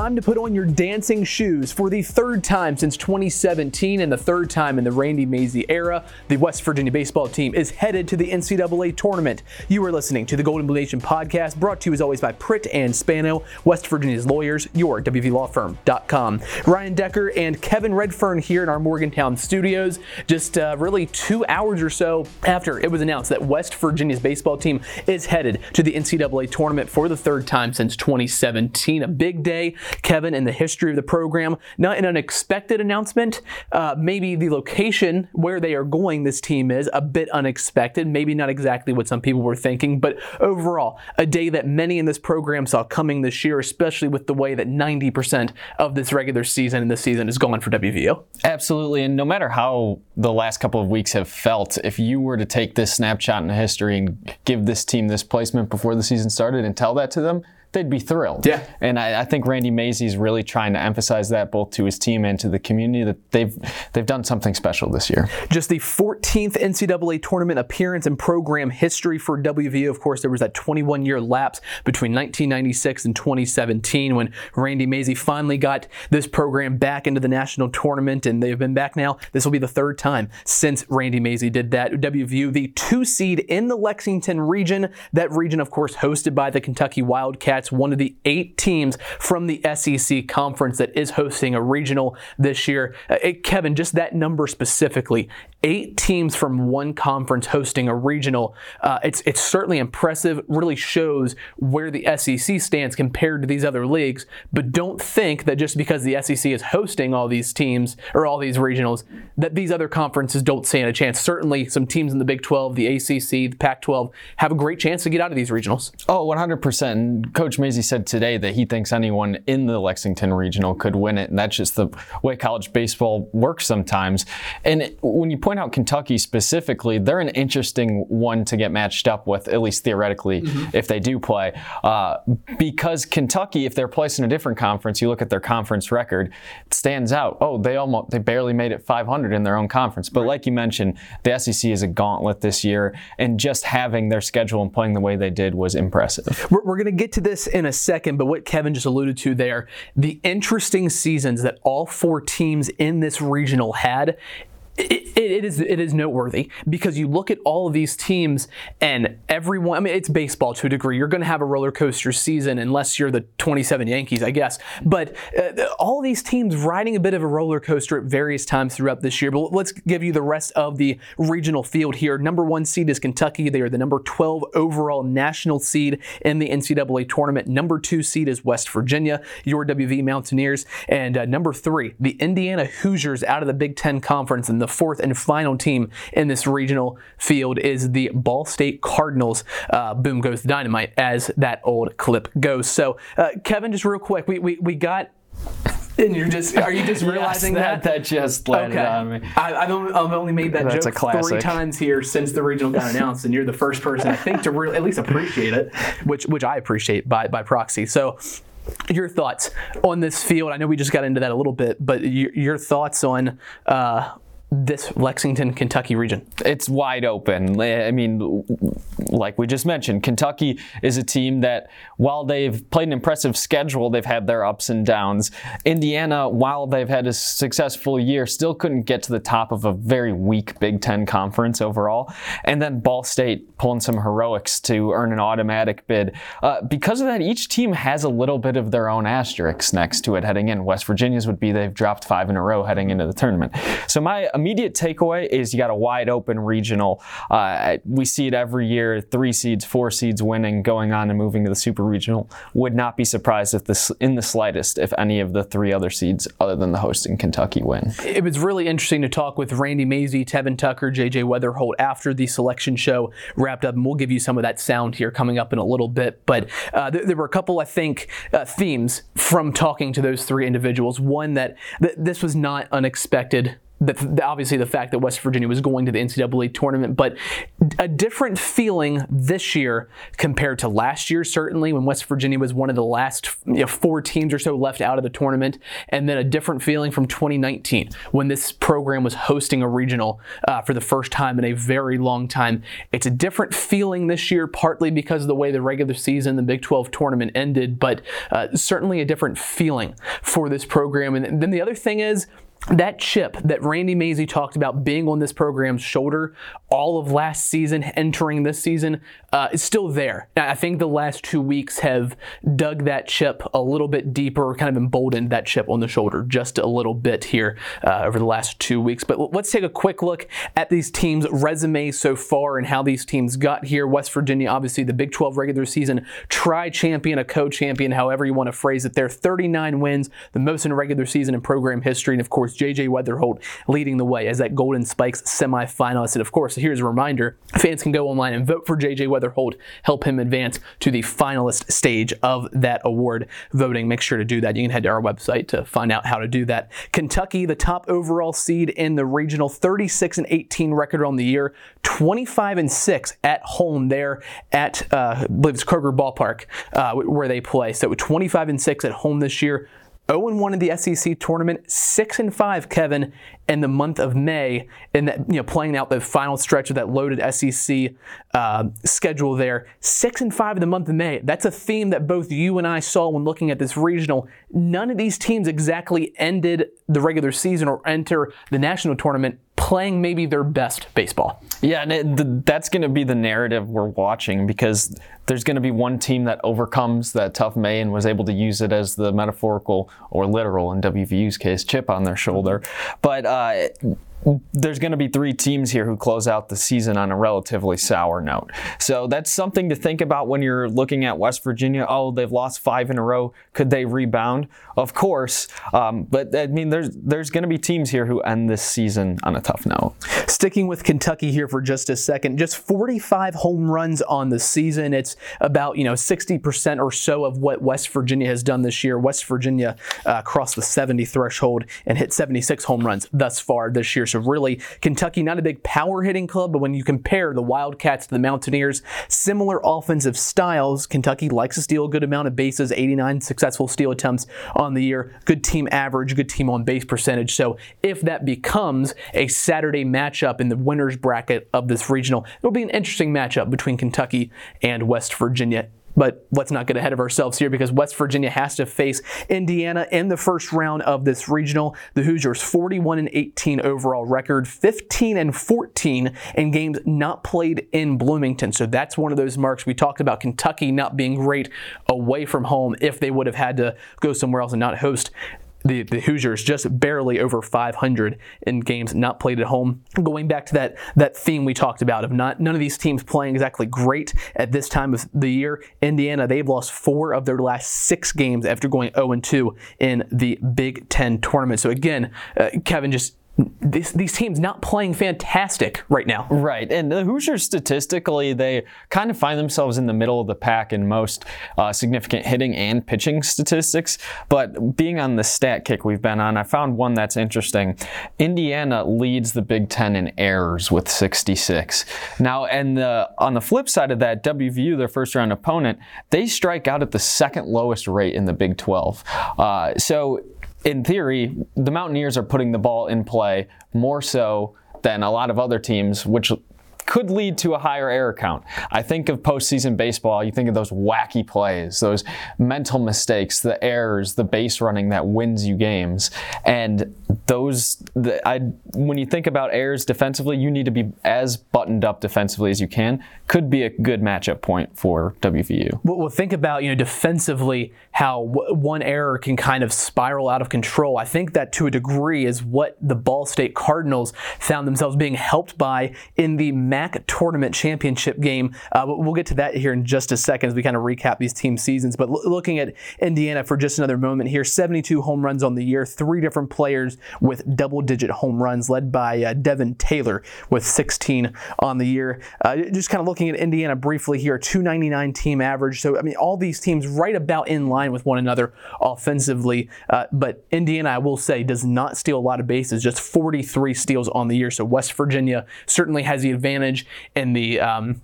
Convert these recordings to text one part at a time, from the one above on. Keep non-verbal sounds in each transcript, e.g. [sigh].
Time to put on your dancing shoes for the third time since 2017 and the third time in the Randy Mazey era. The West Virginia baseball team is headed to the NCAA tournament. You are listening to the Gold and Blue Nation podcast, brought to you as always by Pritt and Spano, West Virginia's lawyers, your WVLawFirm.com. Ryan Decker and Kevin Redfern here in our Morgantown studios. Just uh, really two hours or so after it was announced that West Virginia's baseball team is headed to the NCAA tournament for the third time since 2017. A big day, Kevin, in the history of the program. Not an unexpected announcement. Uh, maybe the location where they are going, this team is a bit unexpected. Maybe not exactly what some people were thinking, but overall, a day that many in this program saw coming this year, especially with the way that 90% of this regular season and this season is gone for WVU. Absolutely. And no matter how the last couple of weeks have felt, if you were to take this snapshot in history and give this team this placement before the season started and tell that to them, they'd be thrilled. Yeah. And I, I think Randy Mazey is really trying to emphasize that both to his team and to the community that they've they've done something special this year. Just the 14th NCAA tournament appearance in program history for WVU. Of course, there was that 21 year lapse between 1996 and 2017 when Randy Mazey finally got this program back into the national tournament, and they've been back now. This will be the third time since Randy Mazey did that. WVU, the two seed in the Lexington region. That region, of course, hosted by the Kentucky Wildcats one of the eight teams from the SEC conference that is hosting a regional this year. Uh, Kevin, just that number specifically, eight teams from one conference hosting a regional. Uh, it's it's certainly impressive. Really shows where the SEC stands compared to these other leagues. But don't think that just because the SEC is hosting all these teams or all these regionals, that these other conferences don't stand a chance. Certainly, some teams in the Big 12, the ACC, the Pac-12 have a great chance to get out of these regionals. Oh, 100%. Coach Mazey said today that he thinks anyone in the Lexington regional could win it, and that's just the way college baseball works sometimes. And when you point out Kentucky specifically, they're an interesting one to get matched up with, at least theoretically, mm-hmm. if they do play, uh, because Kentucky, if they're placed in a different conference, you look at their conference record, it stands out. Oh, they almost they barely made it 500 in their own conference. But right. like you mentioned, the SEC is a gauntlet this year, and just having their schedule and playing the way they did was impressive. We're, we're going to get to this in a second, but what Kevin just alluded to there, the interesting seasons that all four teams in this regional had, it, is it is noteworthy because you look at all of these teams and everyone. I mean, it's baseball to a degree. You're going to have a roller coaster season unless you're the 27 Yankees, I guess. But uh, all these teams riding a bit of a roller coaster at various times throughout this year. But let's give you the rest of the regional field here. Number one seed is Kentucky. They are the number 12 overall national seed in the NCAA tournament. Number two seed is West Virginia, your WV Mountaineers, and uh, number three, the Indiana Hoosiers out of the Big Ten Conference and the fourth and final team in this regional field is the Ball State Cardinals. Uh, boom goes the dynamite, as that old clip goes. So, uh, Kevin, just real quick, we, we, we got and you're just are you just [laughs] realizing yes, that, that that just landed okay. on me I, have only, I've only made that That's joke three times here since the regional got announced and you're the first person i think to really at least appreciate it which which i appreciate by by proxy so your thoughts on this field i know we just got into that a little bit but your, your thoughts on uh, this Lexington, Kentucky region? It's wide open. I mean, like we just mentioned, Kentucky is a team that, while they've played an impressive schedule, they've had their ups and downs. Indiana, while they've had a successful year, still couldn't get to the top of a very weak Big Ten conference overall. And then Ball State pulling some heroics to earn an automatic bid. Uh, because of that, each team has a little bit of their own asterisks next to it heading in. West Virginia's would be they've dropped five in a row heading into the tournament. So my immediate takeaway is you got a wide open regional. Uh, we see it every year three seeds, four seeds winning, going on and moving to the super regional. Would not be surprised if this, in the slightest, if any of the three other seeds, other than the hosting Kentucky, win. It was really interesting to talk with Randy Mazey, Tevin Tucker, JJ Wetherholt after the selection show wrapped up, and we'll give you some of that sound here coming up in a little bit. But uh, there, there, were a couple, I think, uh, themes from talking to those three individuals. One that th- this was not unexpected the, the, obviously the fact that West Virginia was going to the NCAA tournament, but a different feeling this year compared to last year, certainly when West Virginia was one of the last you know, four teams or so left out of the tournament, and then a different feeling from 2019 when this program was hosting a regional uh, for the first time in a very long time. It's a different feeling this year, partly because of the way the regular season, the Big 12 tournament ended, but uh, certainly a different feeling for this program. And then the other thing is, that chip that Randy Mazey talked about being on this program's shoulder all of last season, entering this season, uh, is still there. I think the last two weeks have dug that chip a little bit deeper, kind of emboldened that chip on the shoulder just a little bit here uh, over the last two weeks. But let's take a quick look at these teams' resumes so far and how these teams got here. West Virginia, obviously the Big 12 regular season tri champion, a co champion, however you want to phrase it. They're 39 wins, the most in regular season in program history, and of course, course, JJ Wetherholt leading the way as that Golden Spikes semifinalist. And of course, here's a reminder fans can go online and vote for JJ Wetherholt, help him advance to the finalist stage of that award voting. Make sure to do that. You can head to our website to find out how to do that. Kentucky, the top overall seed in the regional, 36 and 18 record on the year, 25 and 6 at home there at, uh, I believe it's Kroger Ballpark, uh, where they play. So 25 and 6 at home this year. 0 1 in the SEC tournament, 6 and 5, Kevin, in the month of May, and that you know playing out the final stretch of that loaded SEC uh, schedule there. 6 and 5 in the month of May. That's a theme that both you and I saw when looking at this regional. None of these teams exactly ended the regular season or enter the national tournament playing maybe their best baseball. Yeah, and it, that's going to be the narrative we're watching because there's going to be one team that overcomes that tough May and was able to use it as the metaphorical or literal, in WVU's case, chip on their shoulder. But uh, there's going to be three teams here who close out the season on a relatively sour note. So that's something to think about when you're looking at West Virginia. Oh, they've lost five in a row. Could they rebound? Of course. Um, but I mean, there's there's going to be teams here who end this season on a tough note. Sticking with Kentucky here for just a second, just 45 home runs on the season. It's about you know 60% or so of what West Virginia has done this year. West Virginia uh, crossed the 70 threshold and hit 76 home runs thus far this year. So really, Kentucky not a big power hitting club, but when you compare the Wildcats to the Mountaineers, similar offensive styles. Kentucky likes to steal a good amount of bases, 89 successful steal attempts on the year, good team average, good team on base percentage. So if that becomes a Saturday matchup in the winners bracket of this regional, it'll be an interesting matchup between Kentucky and West Virginia. But let's not get ahead of ourselves here because West Virginia has to face Indiana in the first round of this regional. The Hoosiers 41 and 18 overall record, 15 and 14 in games not played in Bloomington. So that's one of those marks we talked about Kentucky not being great away from home if they would have had to go somewhere else and not host the, the Hoosiers just barely over 500 in games not played at home. Going back to that that theme we talked about of not none of these teams playing exactly great at this time of the year. Indiana they've lost four of their last six games after going 0 2 in the Big Ten tournament. So again, uh, Kevin just this, these teams not playing fantastic right now. Right. And the Hoosiers statistically, they kind of find themselves in the middle of the pack in most uh, significant hitting and pitching statistics. But being on the stat kick we've been on, I found one that's interesting. Indiana leads the Big Ten in errors with 66. Now, and the, on the flip side of that, WVU, their first round opponent, they strike out at the second lowest rate in the Big 12. Uh, so in theory, the Mountaineers are putting the ball in play more so than a lot of other teams, which could lead to a higher error count. I think of postseason baseball, you think of those wacky plays, those mental mistakes, the errors, the base running that wins you games. And those, the, I, when you think about errors defensively, you need to be as buttoned up defensively as you can. Could be a good matchup point for WVU. Well, think about, you know, defensively, how w- one error can kind of spiral out of control. I think that to a degree is what the Ball State Cardinals found themselves being helped by in the MAC tournament championship game. Uh, we'll get to that here in just a second as we kind of recap these team seasons. But l- looking at Indiana for just another moment here 72 home runs on the year, three different players with double digit home runs, led by uh, Devin Taylor with 16 on the year. Uh, just kind of looking at Indiana briefly here 299 team average. So, I mean, all these teams right about in line with one another offensively. Uh, but Indiana, I will say, does not steal a lot of bases, just 43 steals on the year. So, West Virginia certainly has the advantage in the. Um,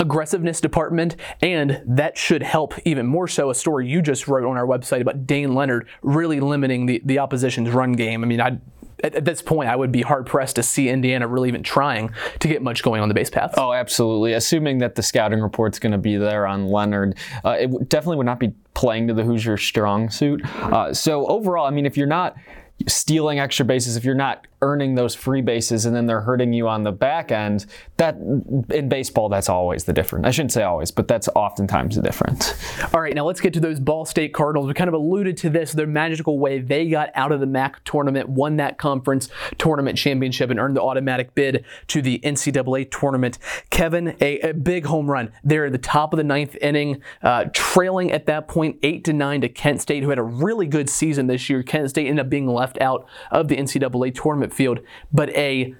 aggressiveness department, and that should help even more so. A story you just wrote on our website about Dayne Leonard really limiting the, the opposition's run game. I mean, I at, at, this point, I would be hard pressed to see Indiana really even trying to get much going on the base path. Oh, absolutely. Assuming that the scouting report's going to be there on Leonard, uh, it definitely would not be playing to the Hoosier strong suit. Uh, so overall, I mean, if you're not stealing extra bases, if you're not earning those free bases and then they're hurting you on the back end, that in baseball, that's always the difference. I shouldn't say always, but that's oftentimes the difference. All right, now let's get to those Ball State Cardinals. We kind of alluded to this, their magical way they got out of the MAC tournament, won that conference tournament championship, and earned the automatic bid to the NCAA tournament. Kevin, a, a big home run. They're at the top of the ninth inning, uh, trailing at that point eight to nine to Kent State, who had a really good season this year. Kent State ended up being left out of the NCAA tournament field, but a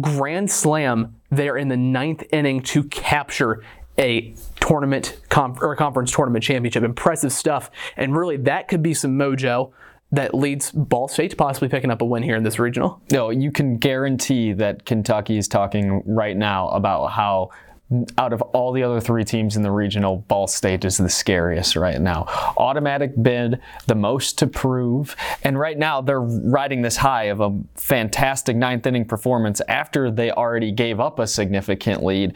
grand slam there in the ninth inning to capture a tournament or conference tournament championship. Impressive stuff. And really, that could be some mojo that leads Ball State to possibly picking up a win here in this regional. No, you can guarantee that Kentucky is talking right now about how out of all the other three teams in the regional, Ball State is the scariest right now. Automatic bid, the most to prove, and right now they're riding this high of a fantastic ninth inning performance after they already gave up a significant lead.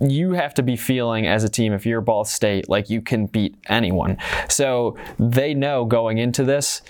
You have to be feeling as a team, if you're Ball State, like you can beat anyone. So they know going into this,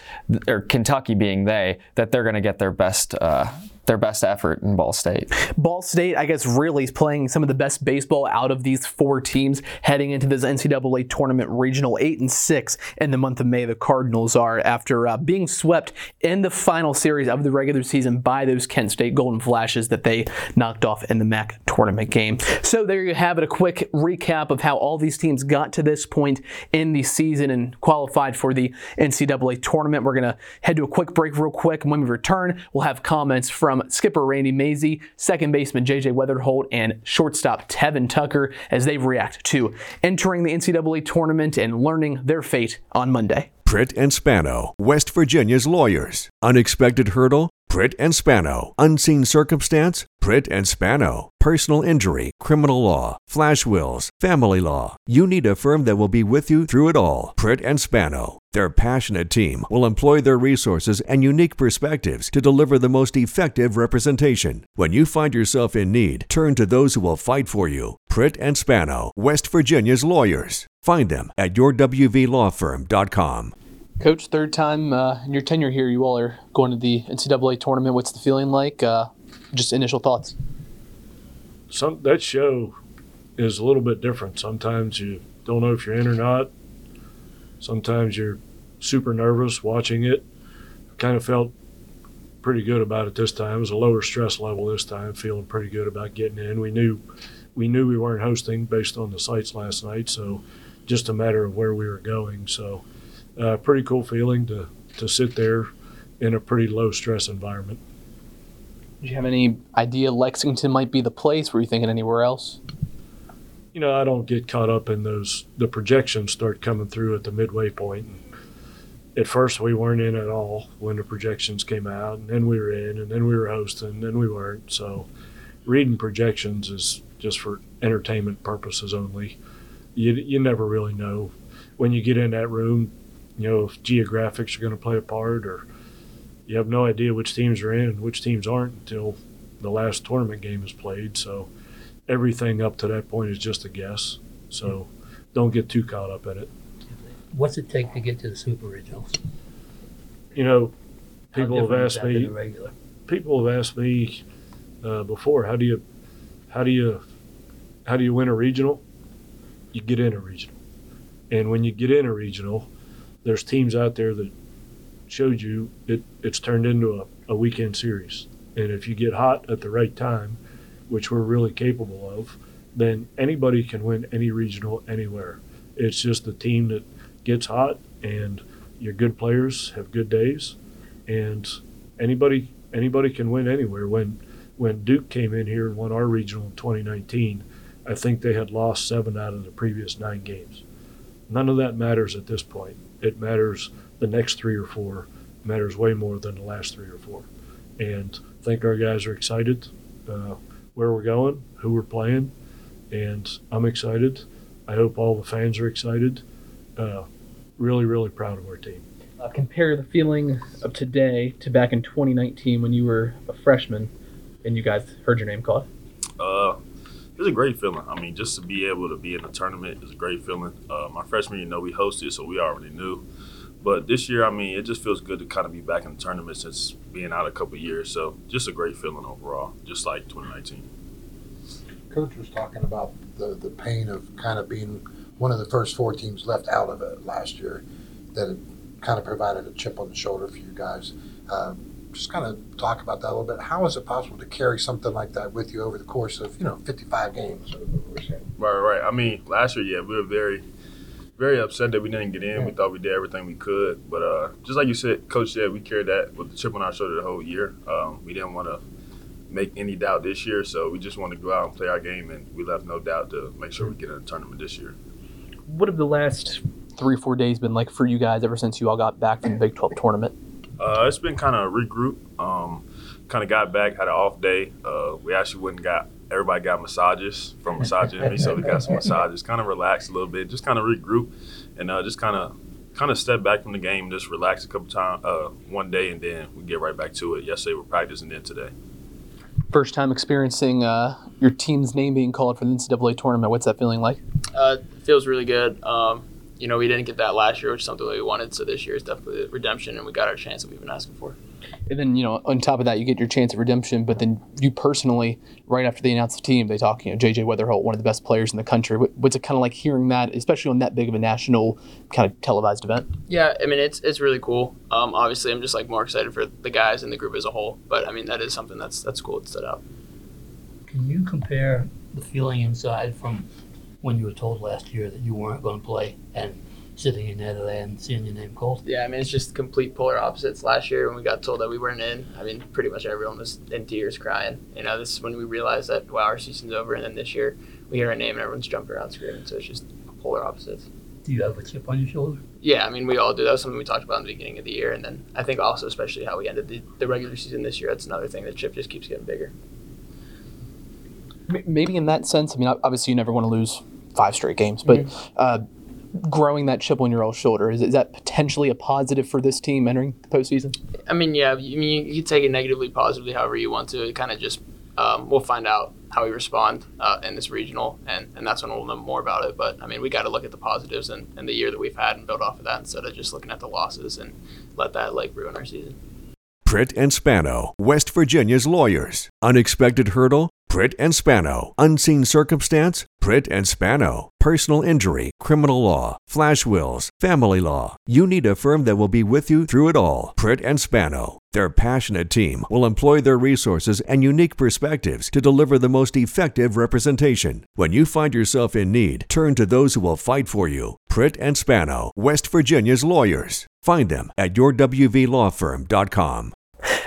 or Kentucky being they, that they're going to get their best. Uh, their best effort in Ball State. Ball State, I guess, really is playing some of the best baseball out of these four teams heading into this NCAA tournament regional. Eight and six in the month of May, the Cardinals are after uh, being swept in the final series of the regular season by those Kent State Golden Flashes that they knocked off in the MAC tournament game. So there you have it, a quick recap of how all these teams got to this point in the season and qualified for the NCAA tournament. We're to head to a quick break real quick, and when we return, we'll have comments from from skipper Randy Mazey, second baseman JJ Wetherholt, and shortstop Tevin Tucker as they react to entering the NCAA tournament and learning their fate on Monday. Pritt and Spano, West Virginia's lawyers. Unexpected hurdle? Pritt and Spano. Unseen circumstance? Pritt and Spano. Personal injury, criminal law, flash wills, family law. You need a firm that will be with you through it all. Pritt and Spano. Their passionate team will employ their resources and unique perspectives to deliver the most effective representation. When you find yourself in need, turn to those who will fight for you. Pritt and Spano, West Virginia's lawyers. Find them at yourwvlawfirm.com. Coach, third time uh, in your tenure here, you all are going to the NCAA tournament. What's the feeling like? Uh, just initial thoughts. Some that show is a little bit different. Sometimes you don't know if you're in or not. Sometimes you're super nervous watching it. Kind of felt pretty good about it this time. It was a lower stress level this time, feeling pretty good about getting in. We knew we knew we weren't hosting based on the sites last night, so just a matter of where we were going. So uh, pretty cool feeling to to sit there in a pretty low stress environment. Do you have any idea Lexington might be the place? Were you thinking anywhere else? You know, I don't get caught up in those. The projections start coming through at the midway point. At first, we weren't in at all when the projections came out, and then we were in, and then we were hosting, and then we weren't. So, reading projections is just for entertainment purposes only. You you never really know when you get in that room you know if geographics are going to play a part or you have no idea which teams are in and which teams aren't until the last tournament game is played. So everything up to that point is just a guess. So don't get too caught up in it. What's it take to get to the super regionals? You know people have asked me people have asked me uh, before how do you how do you how do you win a regional? You get in a regional. And when you get in a regional there's teams out there that showed you it, it's turned into a, a weekend series. And if you get hot at the right time, which we're really capable of, then anybody can win any regional anywhere. It's just the team that gets hot and your good players have good days, and anybody anybody can win anywhere. When when Duke came in here and won our regional in 2019, I think they had lost seven out of the previous nine games. None of that matters at this point. It matters the next three or four matters way more than the last three or four. And I think our guys are excited uh, where we're going, who we're playing, and I'm excited. I hope all the fans are excited. Uh, really, really proud of our team. Uh, compare the feeling of today to back in 2019 when you were a freshman and you guys heard your name called. Uh, it's a great feeling. I mean, just to be able to be in a tournament is a great feeling. Uh, my freshman year, you know, we hosted, so we already knew. But this year, I mean, it just feels good to kind of be back in the tournament since being out a couple years. So just a great feeling overall, just like 2019. Coach was talking about the, the pain of kind of being one of the first four teams left out of it last year, that it kind of provided a chip on the shoulder for you guys. Um, just kind of talk about that a little bit. How is it possible to carry something like that with you over the course of you know 55 games? Right, right. I mean, last year, yeah, we were very, very upset that we didn't get in. We thought we did everything we could, but uh, just like you said, Coach said, we carried that with the chip on our shoulder the whole year. Um, we didn't want to make any doubt this year, so we just wanted to go out and play our game, and we left no doubt to make sure we get in the tournament this year. What have the last three, four days been like for you guys ever since you all got back from the Big 12 tournament? Uh, it's been kind of regroup. Um, kind of got back, had an off day. Uh, we actually went and got everybody got massages from Massage Envy, so we got some massages. Kind of relaxed a little bit, just kind of regroup, and uh, just kind of kind of step back from the game, just relax a couple times, uh, one day, and then we get right back to it. Yesterday we're practicing, then today. First time experiencing uh, your team's name being called for the NCAA tournament. What's that feeling like? Uh, feels really good. Um, you know, we didn't get that last year, which is something that we wanted. So this year is definitely redemption, and we got our chance that we've been asking for. And then, you know, on top of that, you get your chance of redemption. But then you personally, right after they announce the team, they talk, you know, JJ Wetherholt, one of the best players in the country. What's it kind of like hearing that, especially on that big of a national kind of televised event? Yeah, I mean, it's it's really cool. Um, obviously, I'm just like more excited for the guys and the group as a whole. But I mean, that is something that's that's cool to stood out. Can you compare the feeling inside from when you were told last year that you weren't going to play and sitting in Netherlands and seeing your name called? Yeah, I mean, it's just complete polar opposites. Last year, when we got told that we weren't in, I mean, pretty much everyone was in tears crying. You know, this is when we realized that, wow, our season's over. And then this year, we hear our name and everyone's jumping around screaming. So it's just polar opposites. Do you have a chip on your shoulder? Yeah, I mean, we all do. That was something we talked about in the beginning of the year. And then I think also, especially how we ended the, the regular season this year, that's another thing. The chip just keeps getting bigger. Maybe in that sense, I mean, obviously you never want to lose five straight games, but mm-hmm. uh, growing that chip on your old shoulder is, is that potentially a positive for this team entering the postseason? I mean, yeah, you, mean, you can take it negatively, positively, however you want to. It kind of just um, we'll find out how we respond uh, in this regional, and, and that's when we'll know more about it. But I mean, we got to look at the positives and, and the year that we've had and build off of that instead of just looking at the losses and let that like ruin our season. Pritt and Spano, West Virginia's lawyers. Unexpected hurdle? Pritt and Spano. Unseen circumstance? Pritt and Spano. Personal injury, criminal law, flash wills, family law. You need a firm that will be with you through it all. Pritt and Spano. Their passionate team will employ their resources and unique perspectives to deliver the most effective representation. When you find yourself in need, turn to those who will fight for you. Pritt and Spano, West Virginia's lawyers. Find them at yourwvlawfirm.com.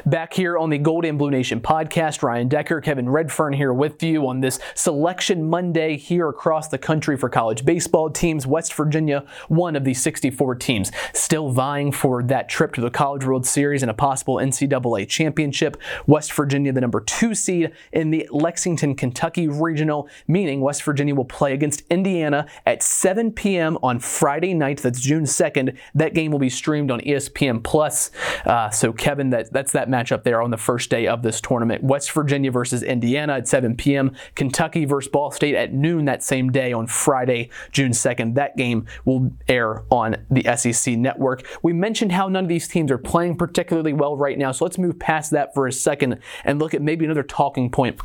Back here on the Gold and Blue Nation podcast, Ryan Decker, Kevin Redfern here with you on this Selection Monday here across the country for college baseball teams. West Virginia, one of the 64 teams, still vying for that trip to the College World Series and a possible NCAA championship. West Virginia, the number two seed in the Lexington, Kentucky regional, meaning West Virginia will play against Indiana at 7 p.m. on Friday night. That's June 2nd. That game will be streamed on ESPN Plus. Uh, so, Kevin, that, that's that matchup there on the first day of this tournament. West Virginia versus Indiana at 7 p.m. Kentucky versus Ball State at noon that same day on Friday, June 2nd. That game will air on the SEC network. We mentioned how none of these teams are playing particularly well right now, so let's move past that for a second and look at maybe another talking point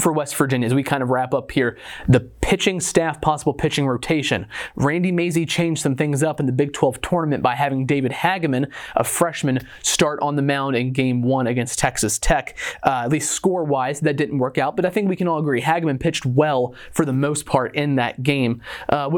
for West Virginia as we kind of wrap up here. The pitching staff, possible pitching rotation. Randy Mazey changed some things up in the Big 12 tournament by having David Hagaman, a freshman, start on the mound in game one against Texas Tech. Uh, at least score wise, that didn't work out, but I think we can all agree Hagaman pitched well for the most part in that game. Uh,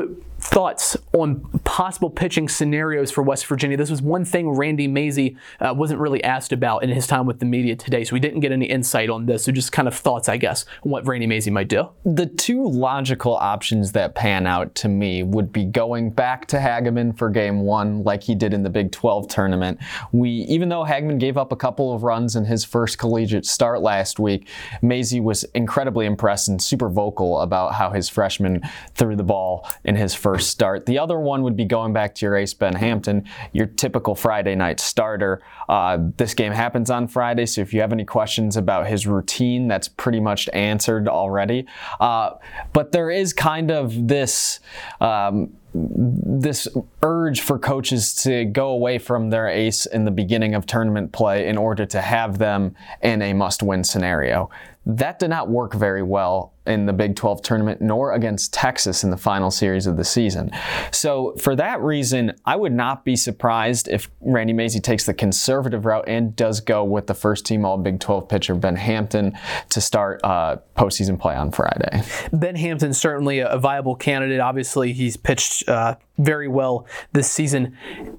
thoughts on possible pitching scenarios for West Virginia. This was one thing Randy Mazey uh, wasn't really asked about in his time with the media today, so we didn't get any insight on this. So just kind of thoughts, I guess, on what Randy Mazey might do. The two logical options that pan out to me would be going back to Hagaman for game one, like he did in the Big 12 tournament. We, even though Hagaman gave up a couple of runs in his first collegiate start last week, Mazey was incredibly impressed and super vocal about how his freshman threw the ball in his first first start. The other one would be going back to your ace Ben Hampton, your typical Friday night starter. Uh, this game happens on Friday, so if you have any questions about his routine, that's pretty much answered already. Uh, but there is kind of this. Um, this urge for coaches to go away from their ace in the beginning of tournament play in order to have them in a must win scenario. That did not work very well in the Big 12 tournament, nor against Texas in the final series of the season. So, for that reason, I would not be surprised if Randy Mazey takes the conservative route and does go with the first team All Big 12 pitcher Ben Hampton to start uh, postseason play on Friday. Ben Hampton certainly a viable candidate. Obviously, he's pitched uh, very well this season,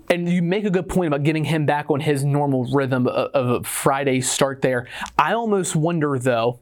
and you make a good point about getting him back on his normal rhythm of a Friday start. There, I almost wonder though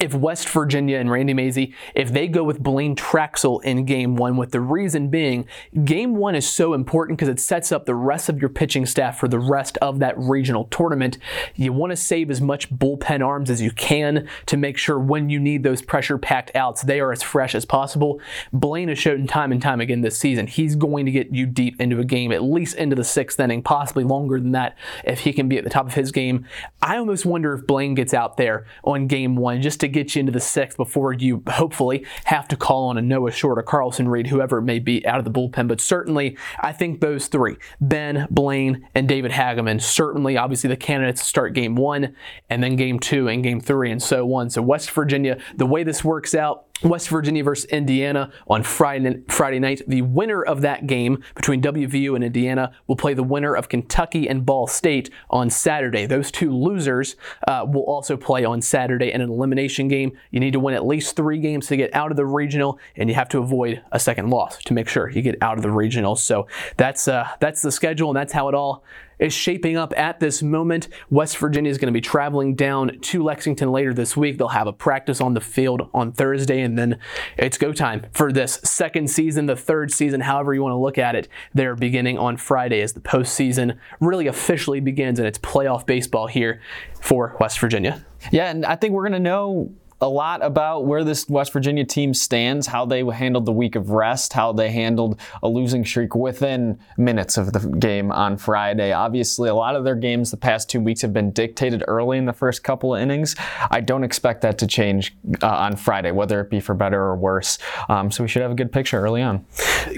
if West Virginia and Randy Mazey, if they go with Blaine Traxel in game one, with the reason being, game one is so important because it sets up the rest of your pitching staff for the rest of that regional tournament. You want to save as much bullpen arms as you can to make sure when you need those pressure packed outs, they are as fresh as possible. Blaine has shown time and time again this season he's going to get you deep into a game, at least into the sixth inning, possibly longer than that if he can be at the top of his game. I almost wonder if Blaine gets out there on game one just to get you into the sixth before you hopefully have to call on a Noah Short or Carlson Reed, whoever it may be out of the bullpen. But certainly, I think those three, Ben, Blaine, and David Hagaman, certainly, obviously, the candidates start game one and then game two and game three and so on. So, West Virginia, the way this works out, West Virginia versus Indiana on Friday, Friday night. The winner of that game between WVU and Indiana will play the winner of Kentucky and Ball State on Saturday. Those two losers uh, will also play on Saturday in an elimination game. You need to win at least three games to get out of the regional, and you have to avoid a second loss to make sure you get out of the regional. So that's uh, that's the schedule, and that's how it all is shaping up at this moment. West Virginia is going to be traveling down to Lexington later this week. They'll have a practice on the field on Thursday, and then it's go time for this second season, the third season, however you want to look at it. They're beginning on Friday as the postseason really officially begins, and it's playoff baseball here for West Virginia. Yeah, and I think we're going to know a lot about where this West Virginia team stands, how they handled the week of rest, how they handled a losing streak within minutes of the game on Friday. Obviously, a lot of their games the past two weeks have been dictated early in the first couple of innings. I don't expect that to change uh, on Friday, whether it be for better or worse. Um, so we should have a good picture early on.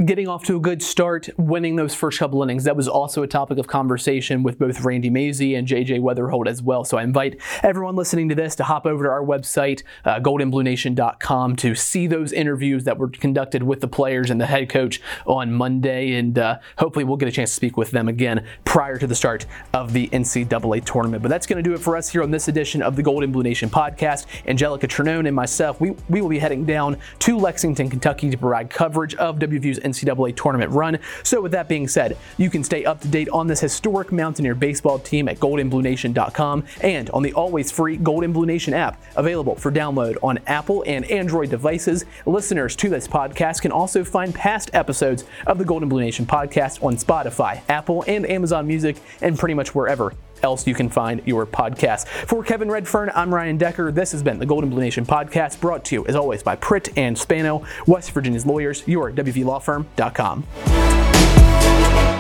Getting off to a good start, winning those first couple innings, that was also a topic of conversation with both Randy Mazey and JJ Wetherholt as well. So I invite everyone listening to this to hop over to our website uh, goldandbluenation.com to see those interviews that were conducted with the players and the head coach on Monday. And uh, hopefully we'll get a chance to speak with them again prior to the start of the NCAA tournament. But that's going to do it for us here on this edition of the Gold and Blue Nation podcast. Angelica Trinone and myself, we, we will be heading down to Lexington, Kentucky to provide coverage of WVU's NCAA tournament run. So, with that being said, you can stay up to date on this historic Mountaineer baseball team at goldandbluenation.com and on the always free Gold and Blue Nation app available for download on Apple and Android devices. Listeners to this podcast can also find past episodes of the Gold and Blue Nation podcast on Spotify, Apple, and Amazon Music, and pretty much wherever else you can find your podcast. For Kevin Redfern, I'm Ryan Decker. This has been the Gold and Blue Nation podcast, brought to you as always by Pritt and Spano, West Virginia's lawyers, your WVLawFirm.com.